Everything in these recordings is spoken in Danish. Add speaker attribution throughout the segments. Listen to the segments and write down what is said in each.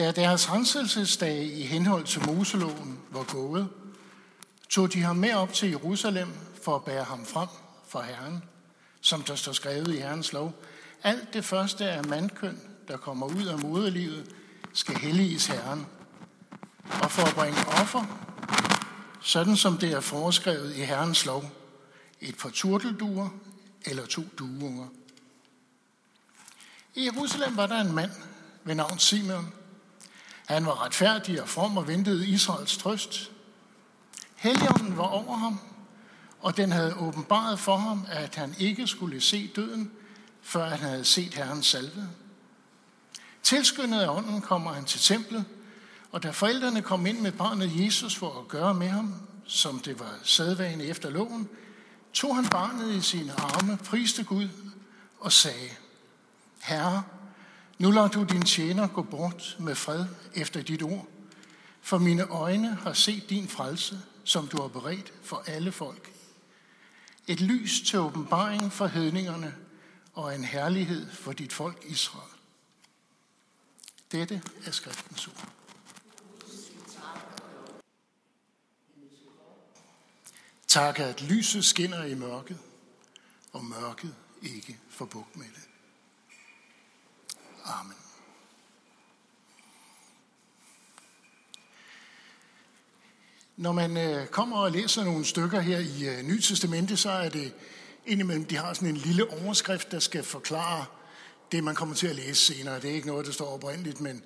Speaker 1: Da deres renselsesdage i henhold til Moseloven var gået, tog de ham med op til Jerusalem for at bære ham frem for Herren, som der står skrevet i Herrens lov. Alt det første af mandkøn, der kommer ud af moderlivet, skal helliges Herren. Og for at bringe offer, sådan som det er foreskrevet i Herrens lov, et par turtelduer eller to dueunger. I Jerusalem var der en mand ved navn Simeon. Han var retfærdig og from og ventede Israels trøst. Helligånden var over ham, og den havde åbenbaret for ham, at han ikke skulle se døden, før han havde set Herren salve. Tilskyndet af ånden kommer han til templet, og da forældrene kom ind med barnet Jesus for at gøre med ham, som det var sædvane efter loven, tog han barnet i sine arme, priste Gud og sagde, Herre, nu lader du din tjener gå bort med fred efter dit ord, for mine øjne har set din frelse, som du har beredt for alle folk. Et lys til åbenbaring for hedningerne og en herlighed for dit folk Israel. Dette er skriftens ord. Tak, at lyset skinner i mørket, og mørket ikke får bugt med det. Amen. Når man øh, kommer og læser nogle stykker her i øh, Nyt Testamente, så er det indimellem, de har sådan en lille overskrift, der skal forklare det, man kommer til at læse senere. Det er ikke noget, der står oprindeligt, men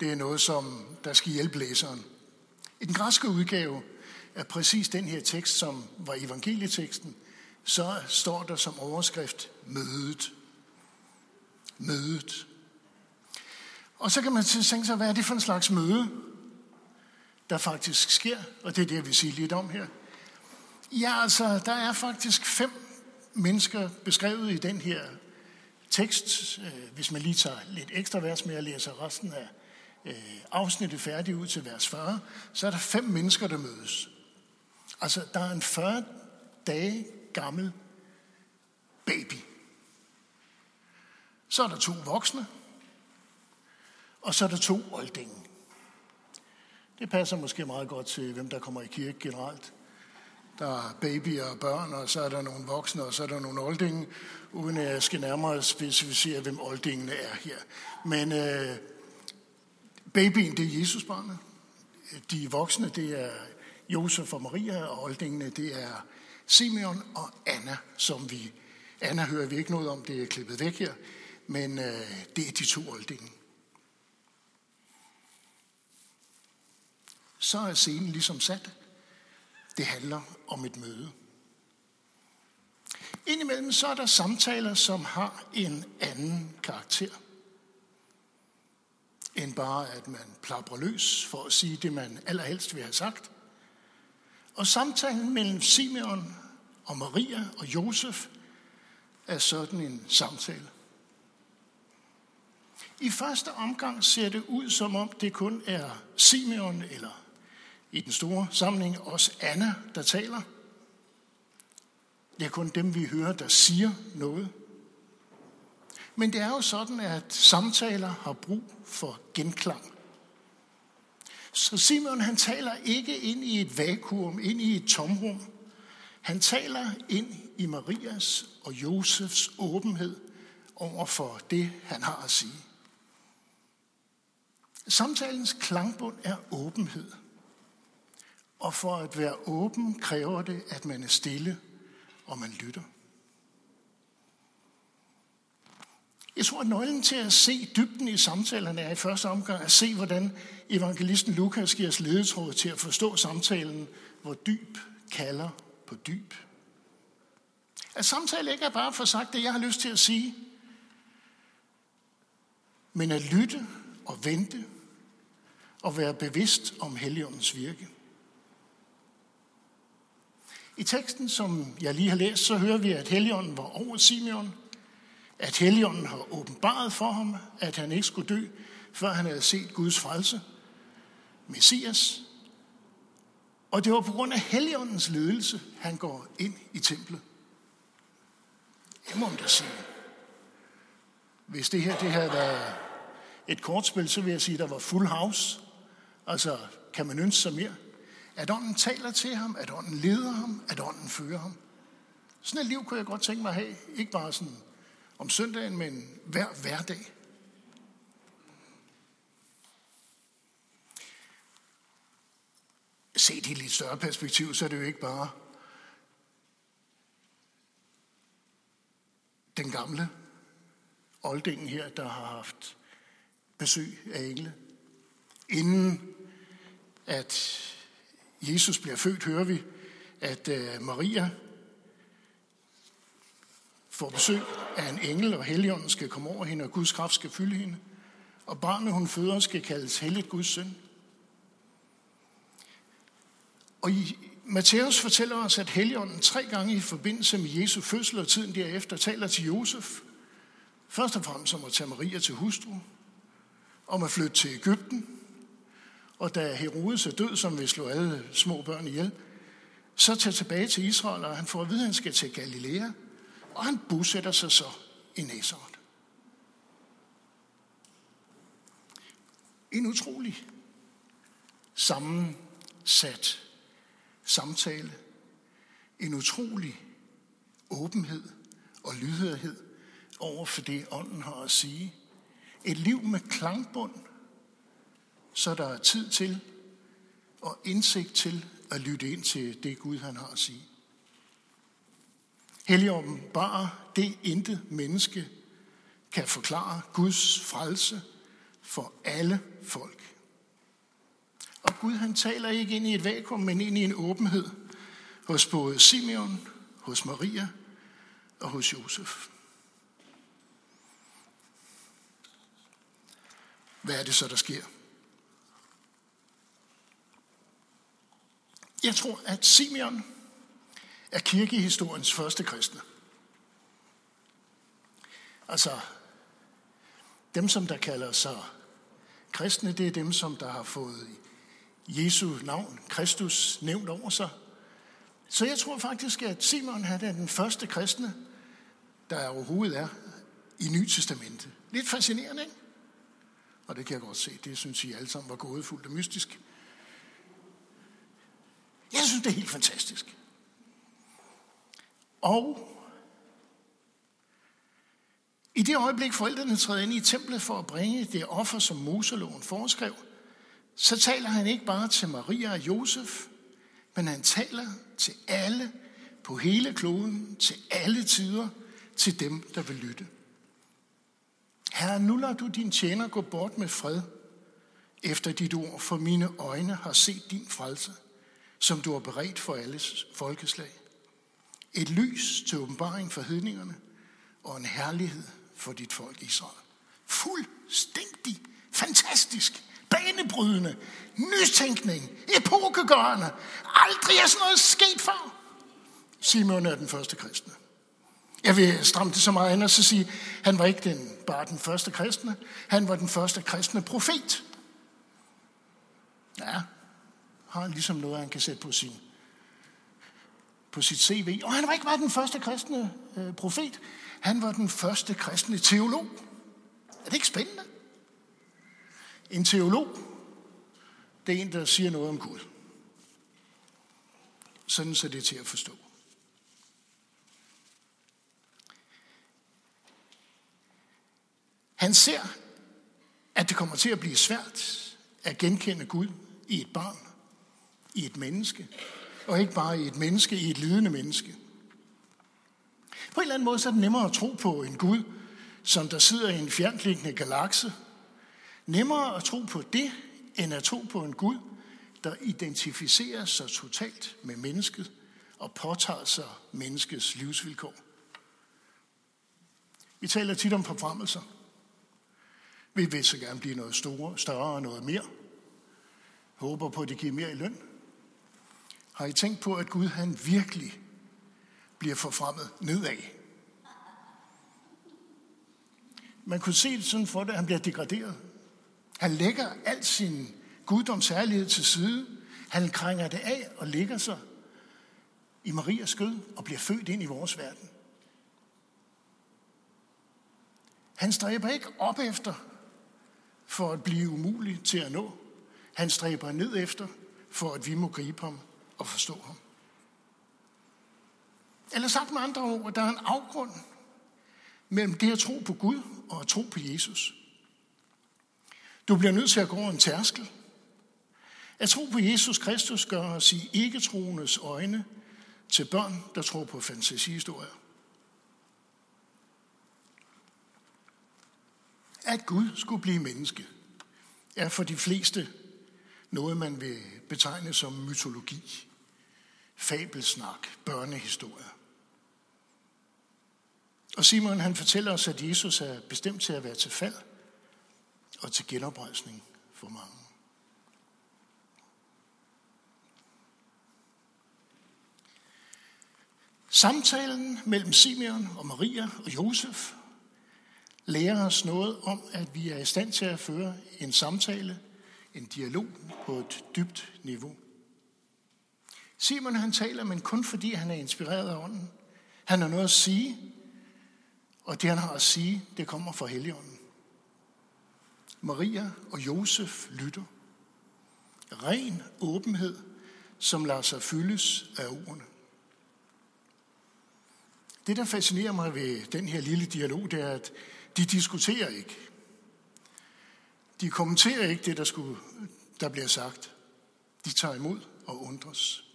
Speaker 1: det er noget, som der skal hjælpe læseren. I den græske udgave af præcis den her tekst, som var evangelieteksten, så står der som overskrift mødet. Mødet. Og så kan man tænke sig, hvad er det for en slags møde, der faktisk sker? Og det er det, jeg vil sige lidt om her. Ja, altså, der er faktisk fem mennesker beskrevet i den her tekst. Øh, hvis man lige tager lidt ekstra vers med og læser resten af øh, afsnittet færdigt ud til vers 40, så er der fem mennesker, der mødes. Altså, der er en 40 dage gammel baby. Så er der to voksne, og så er der to oldinge. Det passer måske meget godt til, hvem der kommer i kirke generelt. Der er babyer og børn, og så er der nogle voksne, og så er der nogle oldinge, uden at jeg skal nærmere specificere, hvem oldingene er her. Men øh, babyen, det er Jesusbarnet. De voksne, det er Josef og Maria, og oldingene, det er Simeon og Anna, som vi... Anna hører vi ikke noget om, det er klippet væk her, men øh, det er de to oldinge. Så er scenen ligesom sat. Det handler om et møde. Indimellem så er der samtaler, som har en anden karakter end bare, at man plapper løs for at sige det, man allerhelst vil have sagt. Og samtalen mellem Simeon og Maria og Josef er sådan en samtale. I første omgang ser det ud, som om det kun er Simeon eller i den store samling også Anna, der taler. Det er kun dem, vi hører, der siger noget. Men det er jo sådan, at samtaler har brug for genklang. Så Simon han taler ikke ind i et vakuum, ind i et tomrum. Han taler ind i Marias og Josefs åbenhed over for det, han har at sige. Samtalens klangbund er åbenhed. Og for at være åben kræver det, at man er stille og man lytter. Jeg tror, at nøglen til at se dybden i samtalerne er i første omgang at se, hvordan evangelisten Lukas giver os ledetråd til at forstå samtalen, hvor dyb kalder på dyb. At samtale ikke er bare for sagt det, jeg har lyst til at sige, men at lytte og vente og være bevidst om heligåndens virke. I teksten, som jeg lige har læst, så hører vi, at Helligånden var over Simeon, at Helligånden har åbenbaret for ham, at han ikke skulle dø, før han havde set Guds frelse, Messias. Og det var på grund af Helligåndens ledelse, han går ind i templet. Jeg må da sige, hvis det her det havde været et kortspil, så vil jeg sige, at der var full house. Altså, kan man ønske sig mere? At ånden taler til ham, at ånden leder ham, at ånden fører ham. Sådan et liv kunne jeg godt tænke mig at have. Ikke bare sådan om søndagen, men hver hverdag. Set i et lidt større perspektiv, så er det jo ikke bare den gamle oldingen her, der har haft besøg af engle. Inden at Jesus bliver født, hører vi, at øh, Maria får besøg af en engel, og Helligånden skal komme over hende, og Guds kraft skal fylde hende. Og barnet, hun føder, skal kaldes helligt Guds søn. Og i Matthæus fortæller os, at Helligånden tre gange i forbindelse med Jesu fødsel og tiden derefter taler til Josef. Først og fremmest om at tage Maria til hustru, om at flytte til Ægypten, og da Herodes er død, som vil slå alle små børn ihjel, så tager tilbage til Israel, og han får at vide, at han skal til Galilea, og han bosætter sig så i Nazareth. En utrolig sammensat samtale. En utrolig åbenhed og lydhørhed over for det, ånden har at sige. Et liv med klangbund, så der er tid til og indsigt til at lytte ind til det Gud, han har at sige. Helligånden bare det intet menneske kan forklare Guds frelse for alle folk. Og Gud han taler ikke ind i et vakuum, men ind i en åbenhed hos både Simeon, hos Maria og hos Josef. Hvad er det så, der sker? Jeg tror, at Simeon er kirkehistoriens første kristne. Altså, dem, som der kalder sig kristne, det er dem, som der har fået Jesu navn, Kristus, nævnt over sig. Så jeg tror faktisk, at Simon han er den første kristne, der overhovedet er i Nytestamentet. Lidt fascinerende, ikke? Og det kan jeg godt se. Det synes I alle sammen var gådefuldt og mystisk. Jeg synes, det er helt fantastisk. Og i det øjeblik, forældrene træder ind i templet for at bringe det offer, som Moseloven foreskrev, så taler han ikke bare til Maria og Josef, men han taler til alle på hele kloden, til alle tider, til dem, der vil lytte. Herre, nu lader du din tjener gå bort med fred efter dit ord, for mine øjne har set din frelse, som du har beredt for alles folkeslag. Et lys til åbenbaring for hedningerne, og en herlighed for dit folk Israel. Fuldstændig fantastisk banebrydende, nytænkning, epokegørende. Aldrig er sådan noget sket før. Simon er den første kristne. Jeg vil stramme det så meget andet og så sige, han var ikke den, bare den første kristne, han var den første kristne profet. Ja, har han ligesom noget, han kan sætte på sin på sit CV. Og han var ikke bare den første kristne øh, profet, han var den første kristne teolog. Er det ikke spændende? En teolog, det er en, der siger noget om Gud. Sådan så det er til at forstå. Han ser, at det kommer til at blive svært at genkende Gud i et barn, i et menneske, og ikke bare i et menneske, i et lidende menneske. På en eller anden måde så er det nemmere at tro på en Gud, som der sidder i en fjerntliggende galakse, Nemmere at tro på det, end at tro på en Gud, der identificerer sig totalt med mennesket og påtager sig menneskets livsvilkår. Vi taler tit om forfremmelser. Vi vil så gerne blive noget store, større og noget mere. Håber på, at det giver mere i løn. Har I tænkt på, at Gud han virkelig bliver forfremmet nedad? Man kunne se det sådan for det, at han bliver degraderet. Han lægger al sin guddoms herlighed til side. Han krænger det af og lægger sig i Marias skød og bliver født ind i vores verden. Han stræber ikke op efter for at blive umulig til at nå. Han stræber ned efter, for at vi må gribe ham og forstå ham. Eller sagt med andre ord, der er en afgrund mellem det at tro på Gud og at tro på Jesus. Du bliver nødt til at gå over en tærskel. At tro på Jesus Kristus gør os i ikke-troendes øjne til børn, der tror på fantasihistorier. At Gud skulle blive menneske, er for de fleste noget, man vil betegne som mytologi, fabelsnak, børnehistorie. Og Simon han fortæller os, at Jesus er bestemt til at være til fald og til genoprejsning for mange. Samtalen mellem Simeon og Maria og Josef lærer os noget om, at vi er i stand til at føre en samtale, en dialog på et dybt niveau. Simon han taler, men kun fordi han er inspireret af ånden. Han har noget at sige, og det han har at sige, det kommer fra Helligånden. Maria og Josef lytter. Ren åbenhed, som lader sig fyldes af ordene. Det, der fascinerer mig ved den her lille dialog, det er, at de diskuterer ikke. De kommenterer ikke det, der, skulle, der bliver sagt. De tager imod og undres.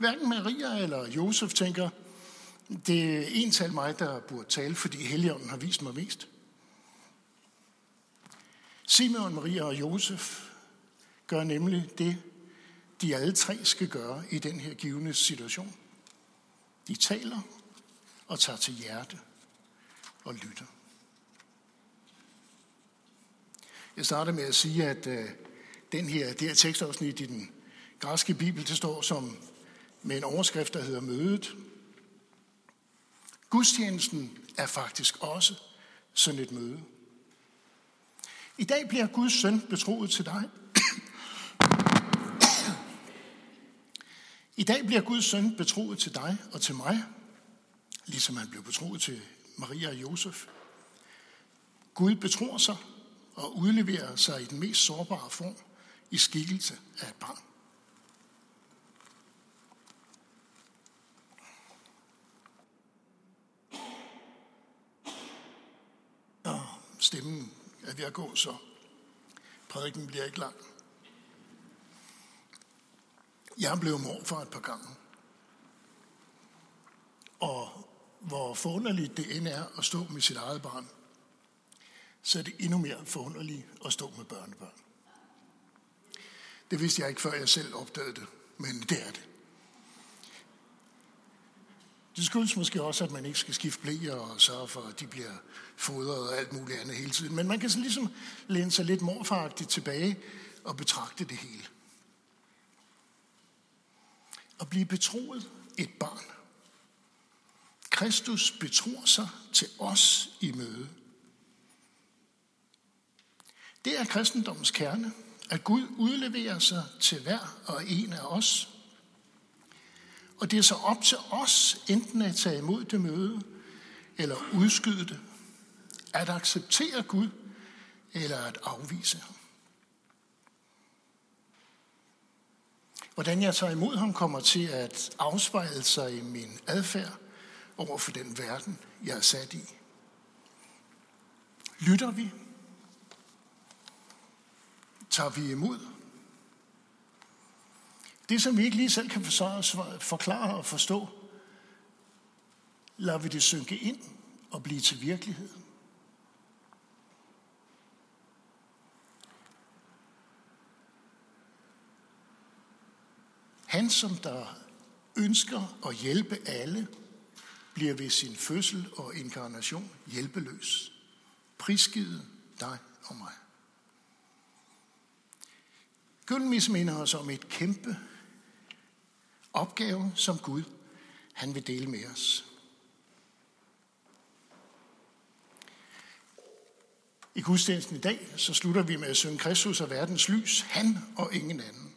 Speaker 1: Hverken Maria eller Josef tænker, det er en tal mig, der burde tale, fordi Helligånden har vist mig mest. Simeon, Maria og Josef gør nemlig det, de alle tre skal gøre i den her givende situation. De taler og tager til hjerte og lytter. Jeg starter med at sige, at øh, den her, det her tekstafsnit i den græske bibel, det står som med en overskrift, der hedder mødet. Gudstjenesten er faktisk også sådan et møde. I dag bliver Guds søn betroet til dig. I dag bliver Guds søn betroet til dig og til mig, ligesom han blev betroet til Maria og Josef. Gud betror sig og udleverer sig i den mest sårbare form i skikkelse af et barn. Og stemmen er ved at gå, så prædiken bliver ikke lang. Jeg blev mor for et par gange. Og hvor forunderligt det end er at stå med sit eget barn, så er det endnu mere forunderligt at stå med børnebørn. Det vidste jeg ikke, før jeg selv opdagede det, men det er det. Det skyldes måske også, at man ikke skal skifte blæer og sørge for, at de bliver fodret og alt muligt andet hele tiden. Men man kan så ligesom læne sig lidt morfaragtigt tilbage og betragte det hele. At blive betroet et barn. Kristus betror sig til os i møde. Det er kristendommens kerne, at Gud udleverer sig til hver og en af os. Og det er så op til os enten at tage imod det møde, eller udskyde det, at acceptere Gud, eller at afvise ham. Hvordan jeg tager imod ham kommer til at afspejle sig i min adfærd over for den verden, jeg er sat i. Lytter vi? Tager vi imod? Det, som vi ikke lige selv kan forklare og forstå, lader vi det synke ind og blive til virkelighed. Han, som der ønsker at hjælpe alle, bliver ved sin fødsel og inkarnation hjælpeløs. Prisgivet dig og mig. Gyldenmis minder os om et kæmpe opgave, som Gud han vil dele med os. I gudstjenesten i dag, så slutter vi med at synge Kristus og verdens lys, han og ingen anden.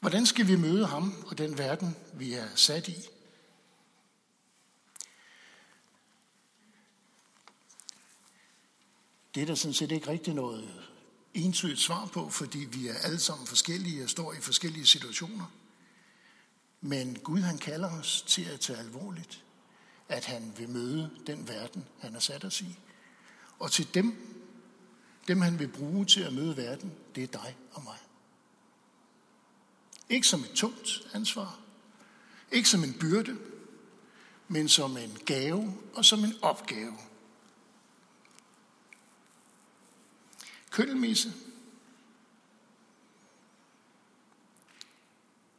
Speaker 1: Hvordan skal vi møde ham og den verden, vi er sat i? Det er der sådan set ikke rigtig noget entydigt svar på, fordi vi er alle sammen forskellige og står i forskellige situationer. Men Gud han kalder os til at tage alvorligt, at han vil møde den verden, han har sat os i. Og til dem, dem han vil bruge til at møde verden, det er dig og mig. Ikke som et tungt ansvar, ikke som en byrde, men som en gave og som en opgave. Køndelmisse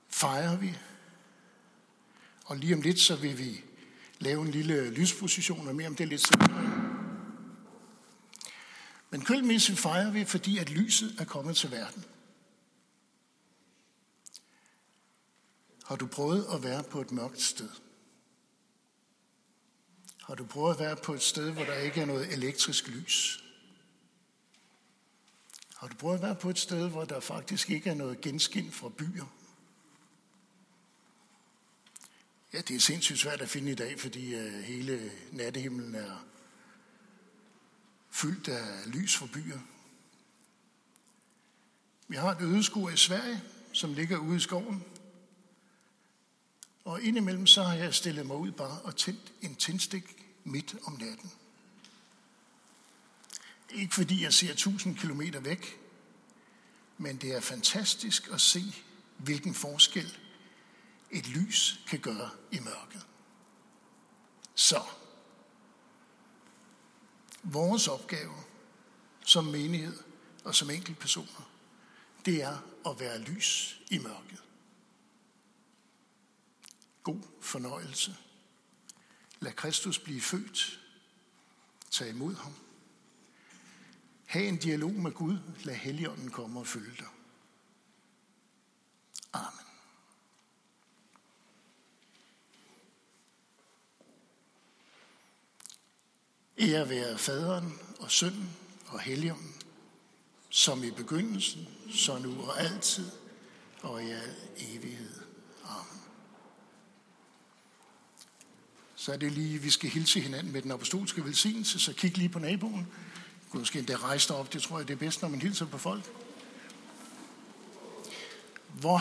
Speaker 1: fejrer vi, og lige om lidt så vil vi lave en lille lysposition, og mere om det lidt senere. Men køndelmisse fejrer vi, fordi at lyset er kommet til verden. Har du prøvet at være på et mørkt sted? Har du prøvet at være på et sted, hvor der ikke er noget elektrisk lys? Har du prøvet at være på et sted, hvor der faktisk ikke er noget genskin fra byer? Ja, det er sindssygt svært at finde i dag, fordi øh, hele nattehimlen er fyldt af lys fra byer. Vi har et ødeskur i Sverige, som ligger ude i skoven. Og indimellem så har jeg stillet mig ud bare og tændt en tændstik midt om natten. Ikke fordi jeg ser 1000 kilometer væk, men det er fantastisk at se, hvilken forskel et lys kan gøre i mørket. Så, vores opgave som menighed og som enkeltpersoner, det er at være lys i mørket. God fornøjelse. Lad Kristus blive født. Tag imod ham. Ha' en dialog med Gud. Lad Helligånden komme og følge dig. Amen. Ære være faderen og sønnen og helligånden, som i begyndelsen, så nu og altid og i al evighed. Amen. Så er det lige, vi skal hilse hinanden med den apostolske velsignelse, så kig lige på naboen. Du måske endda rejse dig op, det tror jeg det er bedst, når man hilser på folk. Hvor